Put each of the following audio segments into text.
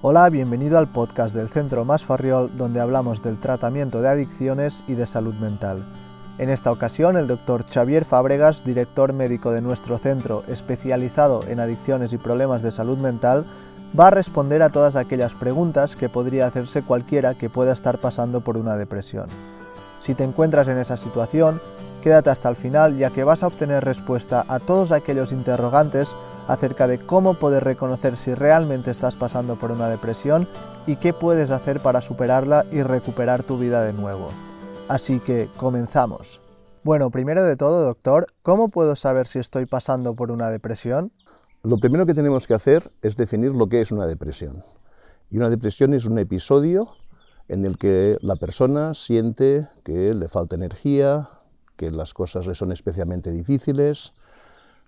Hola, bienvenido al podcast del Centro Más Farriol, donde hablamos del tratamiento de adicciones y de salud mental. En esta ocasión, el doctor Xavier Fábregas, director médico de nuestro centro especializado en adicciones y problemas de salud mental, va a responder a todas aquellas preguntas que podría hacerse cualquiera que pueda estar pasando por una depresión. Si te encuentras en esa situación, quédate hasta el final ya que vas a obtener respuesta a todos aquellos interrogantes acerca de cómo poder reconocer si realmente estás pasando por una depresión y qué puedes hacer para superarla y recuperar tu vida de nuevo. Así que comenzamos. Bueno, primero de todo, doctor, ¿cómo puedo saber si estoy pasando por una depresión? Lo primero que tenemos que hacer es definir lo que es una depresión. Y una depresión es un episodio en el que la persona siente que le falta energía, que las cosas le son especialmente difíciles,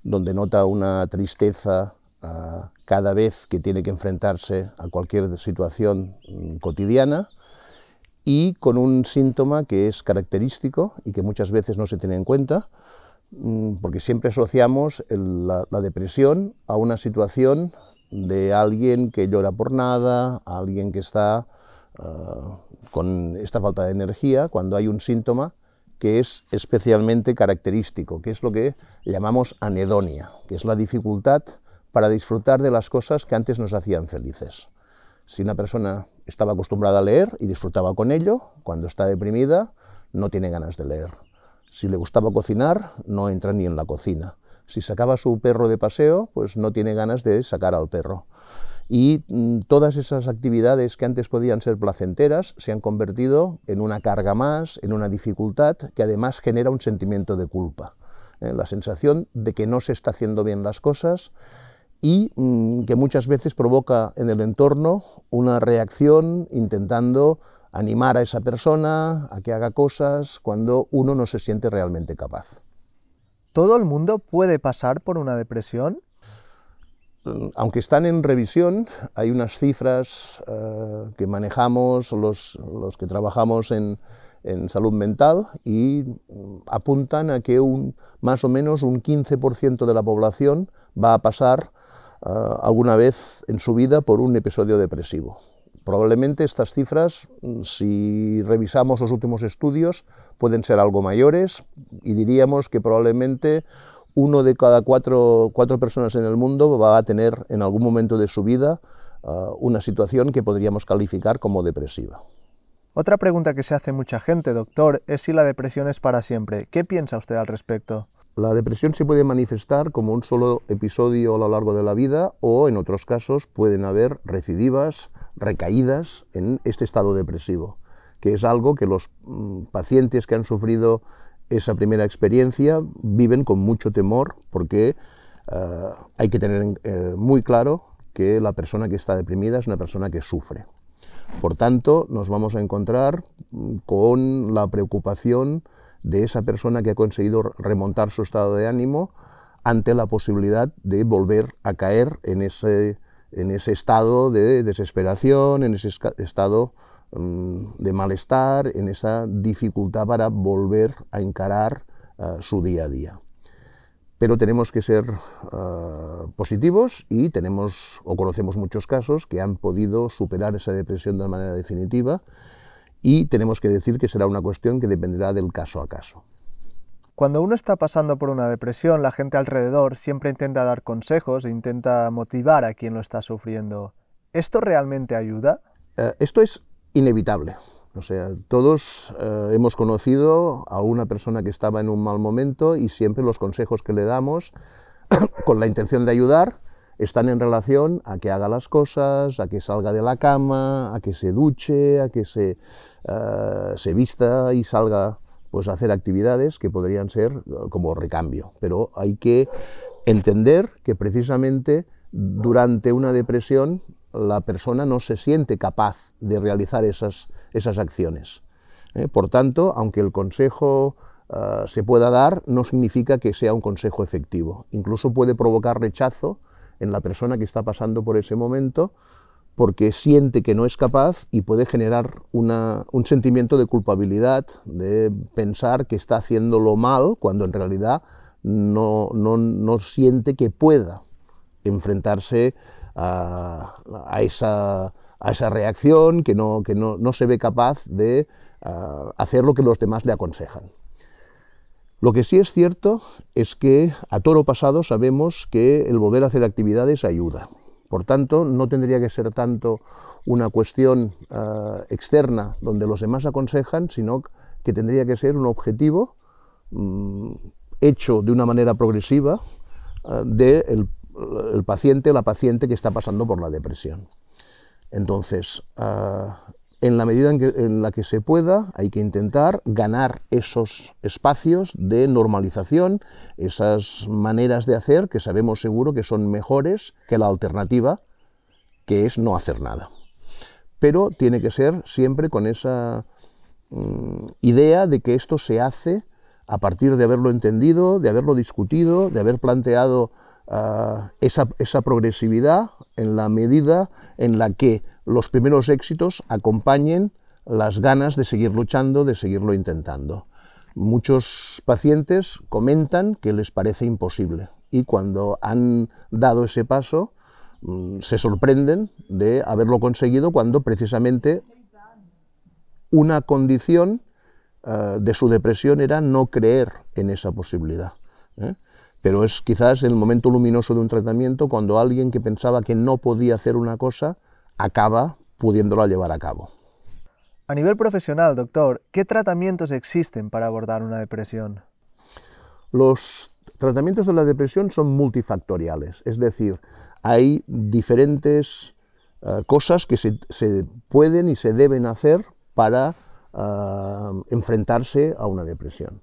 donde nota una tristeza uh, cada vez que tiene que enfrentarse a cualquier situación um, cotidiana y con un síntoma que es característico y que muchas veces no se tiene en cuenta, um, porque siempre asociamos la, depresión a una situación de alguien que llora por nada, alguien que está uh, con esta falta de energía, cuando hay un síntoma que es especialmente característico, que es lo que llamamos anedonia, que es la dificultad para disfrutar de las cosas que antes nos hacían felices. Si una persona estaba acostumbrada a leer y disfrutaba con ello, cuando está deprimida no tiene ganas de leer. Si le gustaba cocinar, no entra ni en la cocina. Si sacaba a su perro de paseo, pues no tiene ganas de sacar al perro y mm, todas esas actividades que antes podían ser placenteras se han convertido en una carga más, en una dificultad que además genera un sentimiento de culpa, ¿eh? la sensación de que no se está haciendo bien las cosas y mm, que muchas veces provoca en el entorno una reacción intentando animar a esa persona a que haga cosas cuando uno no se siente realmente capaz. ¿Todo el mundo puede pasar por una depresión? Aunque están en revisión, hay unas cifras uh, que manejamos los, que trabajamos en, salud mental y apuntan a que un, más o menos un 15% de la población va a pasar uh, alguna vez en su vida por un episodio depresivo. Probablemente estas cifras, si revisamos los últimos estudios, pueden ser algo mayores y diríamos que probablemente uno de cada cuatro, cuatro, personas en el mundo va a tener en algún momento de su vida uh, una situación que podríamos calificar como depresiva. Otra pregunta que se hace mucha gente, doctor, es si la depresión es para siempre. ¿Qué piensa usted al respecto? La depresión se puede manifestar como un solo episodio a lo largo de la vida o en otros casos pueden haber recidivas, recaídas en este estado depresivo, que es algo que los mm, pacientes que han sufrido esa primera experiencia viven con mucho temor porque uh, hay que tener eh, muy claro que la persona que está deprimida es una persona que sufre. Por tanto, nos vamos a encontrar mm, con la preocupación de esa persona que ha conseguido remontar su estado de ánimo ante la posibilidad de volver a caer en ese, en ese estado de desesperación, en ese estado de malestar, en esa dificultad para volver a encarar uh, su día a día. Pero tenemos que ser uh, positivos y tenemos o conocemos muchos casos que han podido superar esa depresión de manera definitiva y tenemos que decir que será una cuestión que dependerá del caso a caso. Cuando uno está pasando por una depresión, la gente alrededor siempre intenta dar consejos e intenta motivar a quien lo está sufriendo. ¿Esto realmente ayuda? Uh, esto es inevitable. O sea, todos eh, hemos conocido a una persona que estaba en un mal momento y siempre los consejos que le damos, con la intención de ayudar, están en relación a que haga las cosas, a que salga de la cama, a que se duche, a que se, uh, se vista y salga pues, a hacer actividades que podrían ser eh, como recambio. Pero hay que entender que precisamente durante una depresión la persona no se siente capaz de realizar esas, esas acciones. ¿eh? Por tanto, aunque el consejo uh, se pueda dar, no significa que sea un consejo efectivo. Incluso puede provocar rechazo en la persona que está pasando por ese momento porque siente que no es capaz y puede generar una, un sentimiento de culpabilidad, de pensar que está haciéndolo mal, cuando en realidad no, no, no siente que pueda enfrentarse a, esa, reacción, que, no, se ve capaz de hacer lo que los demás le aconsejan. Lo que sí es cierto es que a toro pasado sabemos que el volver a hacer actividades ayuda. Por tanto, no tendría que ser tanto una cuestión eh, externa donde los demás aconsejan, sino que tendría que ser un objetivo mm, hecho de una manera progresiva del de el, paciente, la paciente que está pasando por la depresión. Entonces, eh, en la medida en, la que se pueda, hay que intentar ganar esos espacios de normalización, esas maneras de hacer que sabemos seguro que son mejores que la alternativa, que es no hacer nada. Pero tiene que ser siempre con esa mm, idea de que esto se hace a partir de haberlo entendido, de haberlo discutido, de haber planteado ah, esa, progresividad en la medida en la que los primeros éxitos acompañen las ganas de seguir luchando, de seguirlo intentando. Muchos pacientes comentan que les parece imposible y cuando han dado ese paso mm, se sorprenden de haberlo conseguido cuando precisamente una condición eh, de su depresión era no creer en esa posibilidad. ¿eh? Pero es quizás el momento luminoso de un tratamiento cuando alguien que pensaba que no podía hacer una cosa acaba pudiéndola llevar a cabo. A nivel profesional, doctor, ¿qué tratamientos existen para abordar una depresión? Los tratamientos de la depresión son multifactoriales, es decir, hay diferentes eh, cosas que se, pueden y se deben hacer para eh, enfrentarse a una depresión.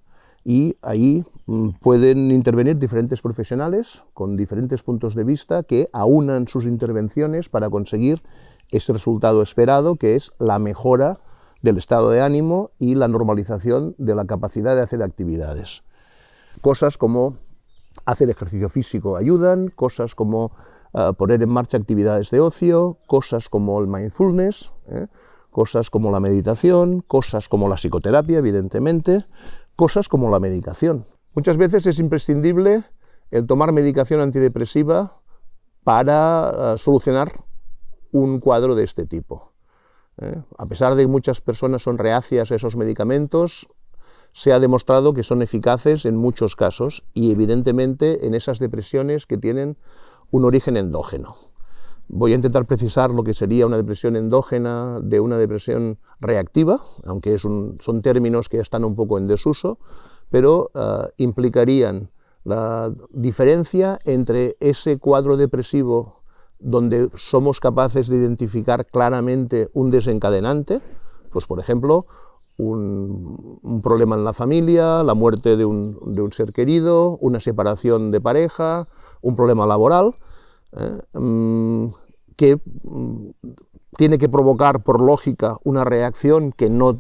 Y ahí mm, pueden intervenir diferentes profesionales con diferentes puntos de vista que aunan sus intervenciones para conseguir ese resultado esperado, que es la mejora del estado de ánimo y la normalización de la capacidad de hacer actividades. Cosas como hacer ejercicio físico ayudan, cosas como eh, poner en marcha actividades de ocio, cosas como el mindfulness, ¿eh? cosas como la meditación, cosas como la psicoterapia, evidentemente, cosas como la medicación. Muchas veces es imprescindible el tomar medicación antidepresiva para eh, solucionar un cuadro de este tipo. ¿eh? A pesar de que muchas personas son reacias a esos medicamentos, se ha demostrado que son eficaces en muchos casos y evidentemente en esas depresiones que tienen un origen endógeno. Voy a intentar precisar lo que sería una depresión endógena de una depresión reactiva, aunque son términos que están un poco en desuso, pero eh, implicarían la diferencia entre ese cuadro depresivo donde somos capaces de identificar claramente un desencadenante, pues por ejemplo, un, problema en la familia, la muerte de un, ser querido, una separación de pareja, un problema laboral, ¿eh? mm, que mm, tiene que provocar por lógica una reacción que no,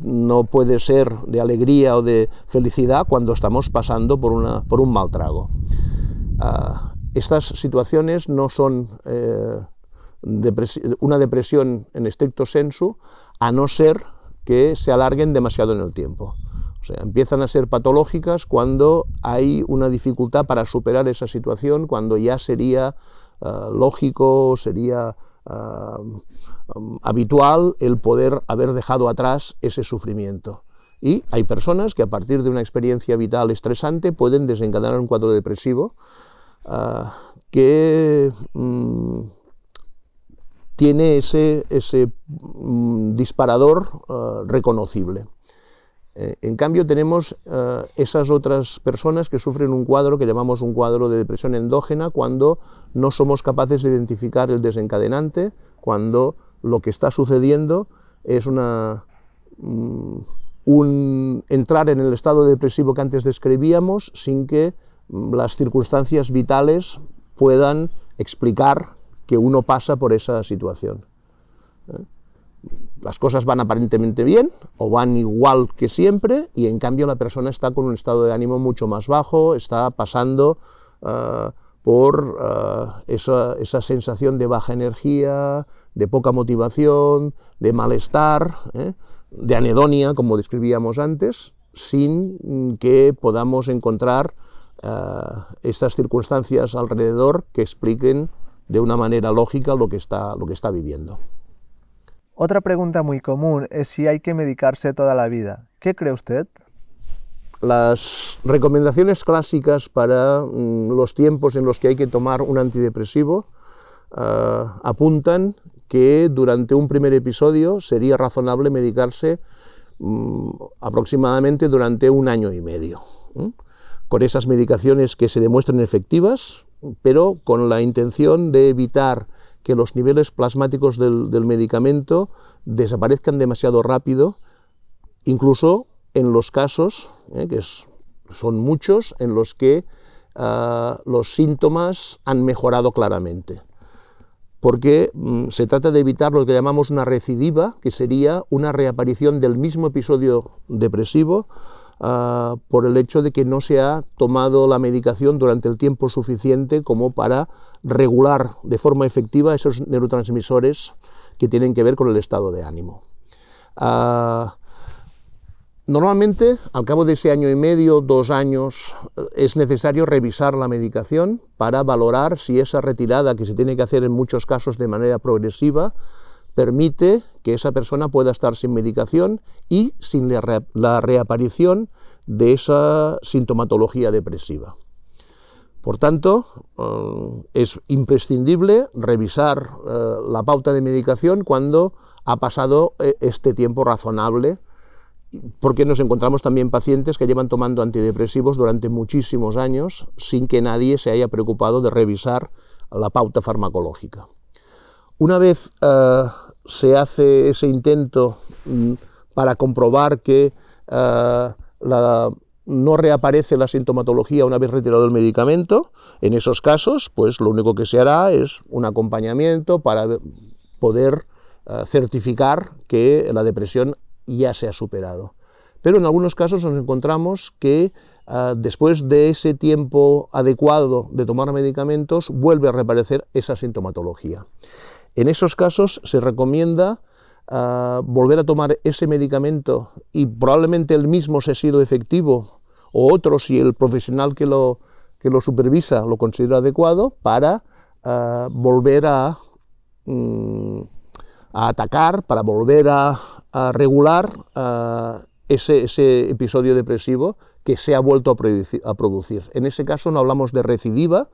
puede ser de alegría o de felicidad cuando estamos pasando por, un mal trago. Ah, estas situaciones no son eh, una depresión en estricto sensu, a no ser que se alarguen demasiado en el tiempo. O empiezan a ser patológicas cuando hay una dificultad para superar esa situación, cuando ya sería eh, lógico, sería eh, habitual el poder haber dejado atrás ese sufrimiento. Y hay personas que a partir de una experiencia vital estresante pueden desencadenar un cuadro depresivo Ah, que mm, tiene ese, ese mm, disparador ah, reconocible. Eh, en cambio tenemos ah, esas otras personas que sufren un cuadro que llamamos un cuadro de depresión endógena cuando no somos capaces de identificar el desencadenante, cuando lo que está sucediendo es una, mm, un entrar en el estado depresivo que antes describíamos sin que las circunstancias vitales puedan explicar que uno pasa por esa situación. ¿eh? Las cosas van aparentemente bien o van igual que siempre y en cambio la persona está con un estado de ánimo mucho más bajo, está pasando eh, por eh, esa, sensación de baja energía, de poca motivación, de malestar, de anedonia, como describíamos antes, sin que podamos encontrar estas circunstancias alrededor que expliquen de una manera lógica lo que está viviendo. Otra pregunta muy común es si hay que medicarse toda la vida. ¿Qué cree usted? Las recomendaciones clásicas para mm, los tiempos en los que hay que tomar un antidepresivo ah, apuntan que durante un primer episodio sería razonable medicarse mm, aproximadamente durante un año y medio, con esas medicaciones que se demuestren efectivas, pero con la intención de evitar que los niveles plasmáticos del, del medicamento desaparezcan demasiado rápido, incluso en los casos, eh, que son muchos, en los que ah, los síntomas han mejorado claramente. Porque mm, se trata de evitar lo que llamamos una recidiva, que sería una reaparición del mismo episodio depresivo ah, por el hecho de que no se ha tomado la medicación durante el tiempo suficiente como para regular de forma efectiva esos neurotransmisores que tienen que ver con el estado de ánimo. Ah, Normalmente, al cabo de ese año y medio, dos años, es necesario revisar la medicación para valorar si esa retirada, que se tiene que hacer en muchos casos de manera progresiva, permite que esa persona pueda estar sin medicación y sin la reaparición de esa sintomatología depresiva. Por tanto, eh, es imprescindible revisar eh, la pauta de medicación cuando ha pasado eh, este tiempo razonable porque nos encontramos también pacientes que llevan tomando antidepresivos durante muchísimos años sin que nadie se haya preocupado de revisar la pauta farmacológica. Una vez se hace ese intento mm, para comprobar que eh, no reaparece la sintomatología una vez retirado el medicamento, en esos casos, pues lo único que se hará es un acompañamiento para poder eh, certificar que la depresión ya se ha superado. Pero en algunos casos nos encontramos que ah, después de ese tiempo adecuado de tomar medicamentos vuelve a reaparecer esa sintomatología. En esos casos se recomienda ah, volver a tomar ese medicamento y probablemente el mismo se ha sido efectivo o otro si el profesional que lo, que lo supervisa lo considera adecuado para ah, volver a, mm, a atacar, para volver a a regular ese, episodio depresivo que se ha vuelto a producir, En ese caso no hablamos de recidiva,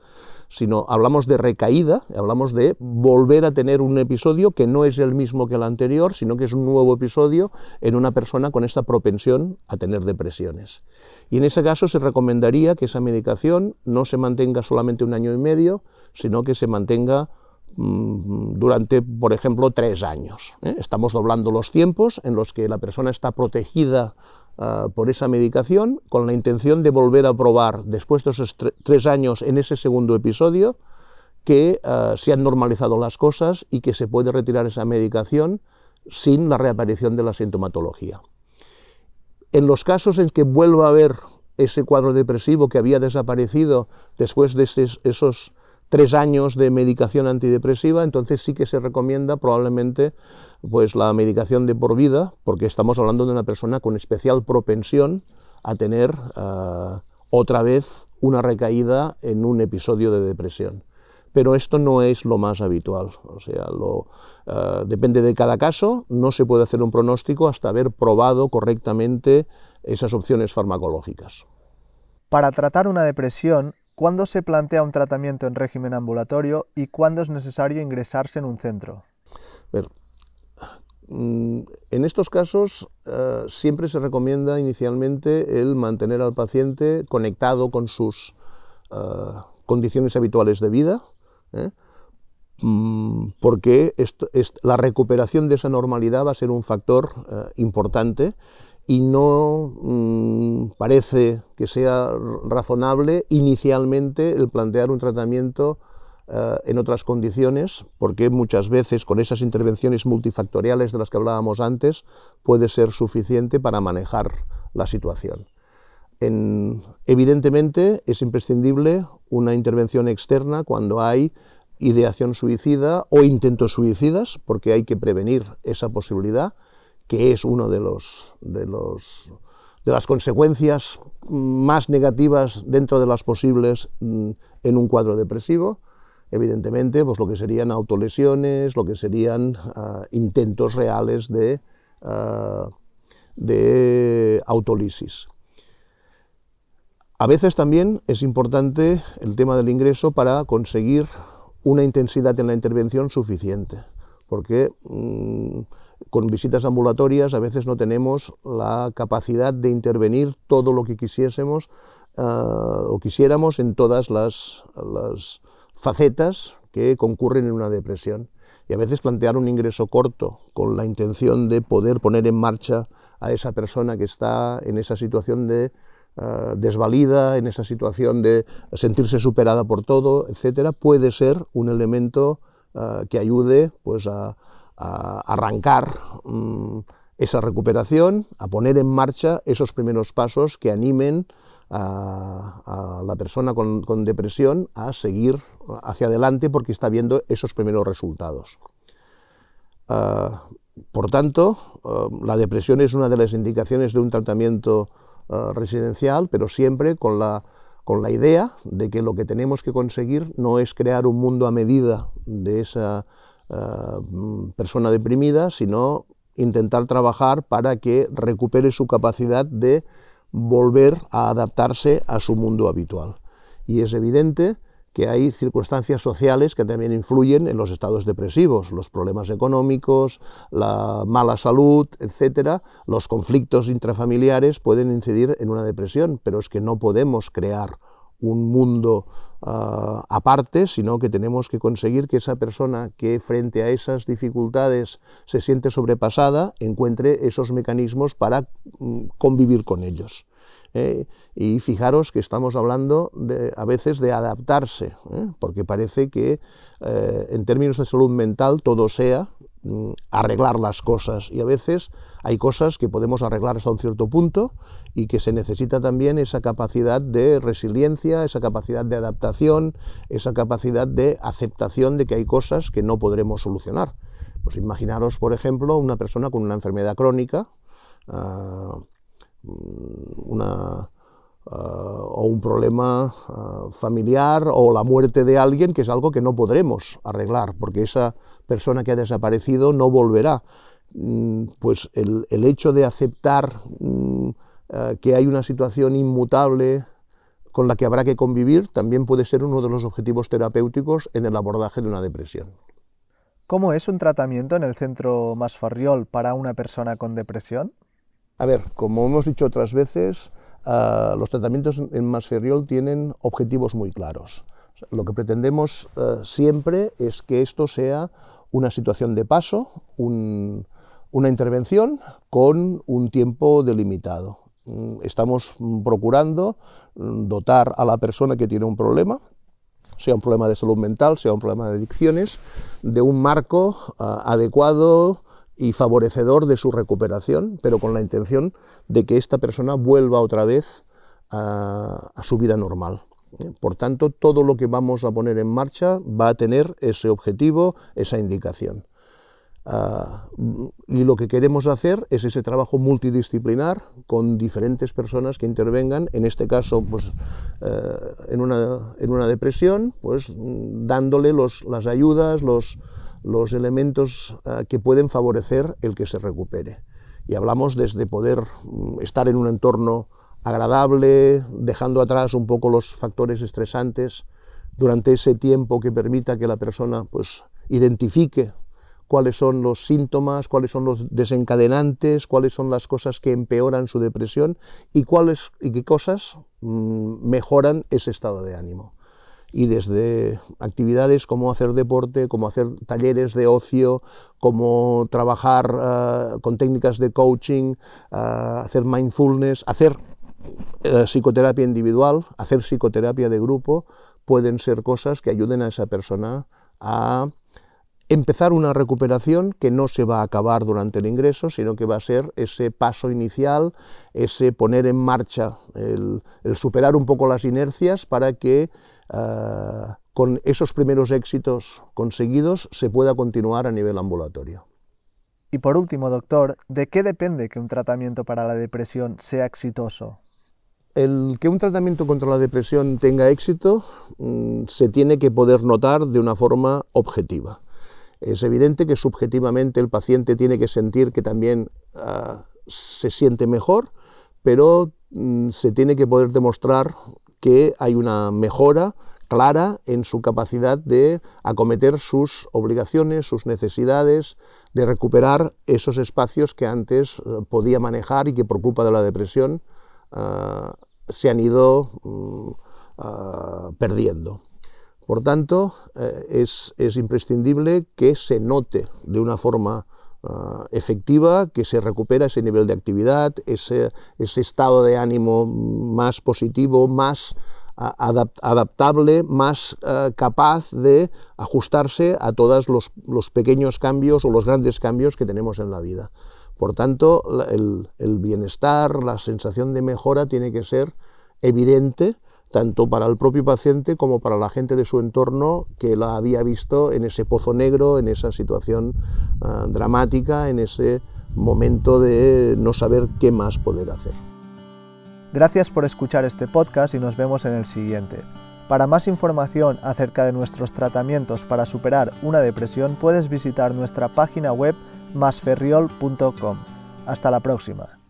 sino hablamos de recaída, hablamos de volver a tener un episodio que no es el mismo que el anterior, sino que es un nuevo episodio en una persona con esta propensión a tener depresiones. Y en ese caso se recomendaría que esa medicación no se mantenga solamente un año y medio, sino que se mantenga Mm, durante, por ejemplo, tres años. ¿eh? Estamos doblando los tiempos en los que la persona está protegida ah, por esa medicación con la intención de volver a probar después de esos tres años en ese segundo episodio que ah, se han normalizado las cosas y que se puede retirar esa medicación sin la reaparición de la sintomatología. En los casos en que vuelva a haber ese cuadro depresivo que había desaparecido después de esos tres años de medicación antidepresiva, entonces sí que se recomienda probablemente pues la medicación de por vida, porque estamos hablando de una persona con especial propensión a tener eh, otra vez una recaída en un episodio de depresión. Pero esto no es lo más habitual, o sea, lo, eh, depende de cada caso, no se puede hacer un pronóstico hasta haber probado correctamente esas opciones farmacológicas. Para tratar una depresión ¿Cuándo se plantea un tratamiento en régimen ambulatorio y cuándo es necesario ingresarse en un centro? Mm, en estos casos eh, siempre se recomienda inicialmente el mantener al paciente conectado con sus eh, condiciones habituales de vida, ¿eh? mm, porque la recuperación de esa normalidad va a ser un factor importante y no mm, parece que sea razonable inicialmente el plantear un tratamiento eh, en otras condiciones, porque muchas veces con esas intervenciones multifactoriales de las que hablábamos antes puede ser suficiente para manejar la situación. evidentemente es imprescindible una intervención externa cuando hay ideación suicida o intentos suicidas, porque hay que prevenir esa posibilidad que es una de, los, de, los, de las consecuencias más negativas dentro de las posibles mm, en un cuadro depresivo. evidentemente, pues lo que serían autolesiones, lo que serían ah, intentos reales de, uh, de autolisis. A veces también es importante el tema del ingreso para conseguir una intensidad en la intervención suficiente, porque mmm, con visitas ambulatorias a veces no tenemos la capacidad de intervenir todo lo que quisiésemos uh, o quisiéramos en todas las, las facetas que concurren en una depresión. Y a veces plantear un ingreso corto con la intención de poder poner en marcha a esa persona que está en esa situación de uh, desvalida, en esa situación de sentirse superada por todo, etcétera, puede ser un elemento uh, que ayude pues, a, a arrancar um, esa recuperación, a poner en marcha esos primeros pasos que animen a, la persona con, depresión a seguir hacia adelante porque está viendo esos primeros resultados. Uh, por tanto, uh, la depresión es una de las indicaciones de un tratamiento uh, residencial, pero siempre con la, con la idea de que lo que tenemos que conseguir no es crear un mundo a medida de esa uh, persona deprimida, sino intentar trabajar para que recupere su capacidad de volver a adaptarse a su mundo habitual. Y es evidente que hay circunstancias sociales que también influyen en los estados depresivos, los problemas económicos, la mala salud, etcétera, los conflictos intrafamiliares pueden incidir en una depresión, pero es que no podemos crear un mundo uh, aparte, sino que tenemos que conseguir que esa persona que frente a esas dificultades se siente sobrepasada encuentre esos mecanismos para mm, convivir con ellos. ¿eh? y fijaros que estamos hablando a veces de adaptarse, ¿eh? porque parece que eh, en términos de salud mental todo sea arreglar las cosas y a veces hay cosas que podemos arreglar hasta un cierto punto y que se necesita también esa capacidad de resiliencia, esa capacidad de adaptación, esa capacidad de aceptación de que hay cosas que no podremos solucionar. Pues imaginaros, por ejemplo, una persona con una enfermedad crónica, uh, o un problema uh, familiar o la muerte de alguien, que es algo que no podremos arreglar, porque esa persona que ha desaparecido no volverá. Mm, pues el, el, hecho de aceptar mm, uh, que hay una situación inmutable con la que habrá que convivir también puede ser uno de los objetivos terapéuticos en el abordaje de una depresión. ¿Cómo es un tratamiento en el centro Masfarriol para una persona con depresión? A ver, como hemos dicho otras veces, uh, los tratamientos en Masferriol tienen objetivos muy claros. O sea, lo que pretendemos uh, siempre es que esto sea una situación de paso, un, una intervención con un tiempo delimitado. Mm, estamos procurando mm, dotar a la persona que tiene un problema, sea un problema de salud mental, sea un problema de adicciones, de un marco uh, adecuado, y favorecedor de su recuperación, pero con la intención de que esta persona vuelva otra vez a, su vida normal. ¿eh? Por tanto, todo lo que vamos a poner en marcha va a tener ese objetivo, esa indicación. Uh, y lo que queremos hacer es ese trabajo multidisciplinar con diferentes personas que intervengan, en este caso pues, uh, en, una, en, una, depresión, pues dándole los, las ayudas, los, los elementos uh, que pueden favorecer el que se recupere. Y hablamos desde poder mm, estar en un entorno agradable, dejando atrás un poco los factores estresantes durante ese tiempo que permita que la persona pues, identifique cuáles son los síntomas, cuáles son los desencadenantes, cuáles son las cosas que empeoran su depresión y, cuáles, y qué cosas mmm, mejoran ese estado de ánimo y desde actividades como hacer deporte, como hacer talleres de ocio, como trabajar uh, con técnicas de coaching, uh, hacer mindfulness, hacer uh, psicoterapia individual, hacer psicoterapia de grupo, pueden ser cosas que ayuden a esa persona a empezar una recuperación que no se va a acabar durante el ingreso, sino que va a ser ese paso inicial, ese poner en marcha, el, el superar un poco las inercias para que uh, con esos primeros éxitos conseguidos se pueda continuar a nivel ambulatorio. Y por último, doctor, ¿de qué depende que un tratamiento para la depresión sea exitoso? el que un tratamiento contra la depresión tenga éxito mm, se tiene que poder notar de una forma objetiva. Es evidente que subjetivamente el paciente tiene que sentir que también ah, se siente mejor, pero mm, se tiene que poder demostrar que hay una mejora clara en su capacidad de acometer sus obligaciones, sus necesidades, de recuperar esos espacios que antes eh, podía manejar y que por culpa de la depresión ah, se han ido mm, ah, perdiendo. Por tanto, eh, es, imprescindible que se note de una forma ah, efectiva que se recupera ese nivel de actividad, ese, estado de ánimo más positivo, más ah, adaptable, más capaz de ajustarse a todos los, pequeños cambios o los grandes cambios que tenemos en la vida. Por tanto, el bienestar, la sensación de mejora tiene que ser evidente tanto para el propio paciente como para la gente de su entorno que la había visto en ese pozo negro, en esa situación ah, dramática, en ese momento de no saber qué más poder hacer. Gracias por escuchar este podcast y nos vemos en el siguiente. Para más información acerca de nuestros tratamientos para superar una depresión puedes visitar nuestra página web masferriol.com. Hasta la próxima.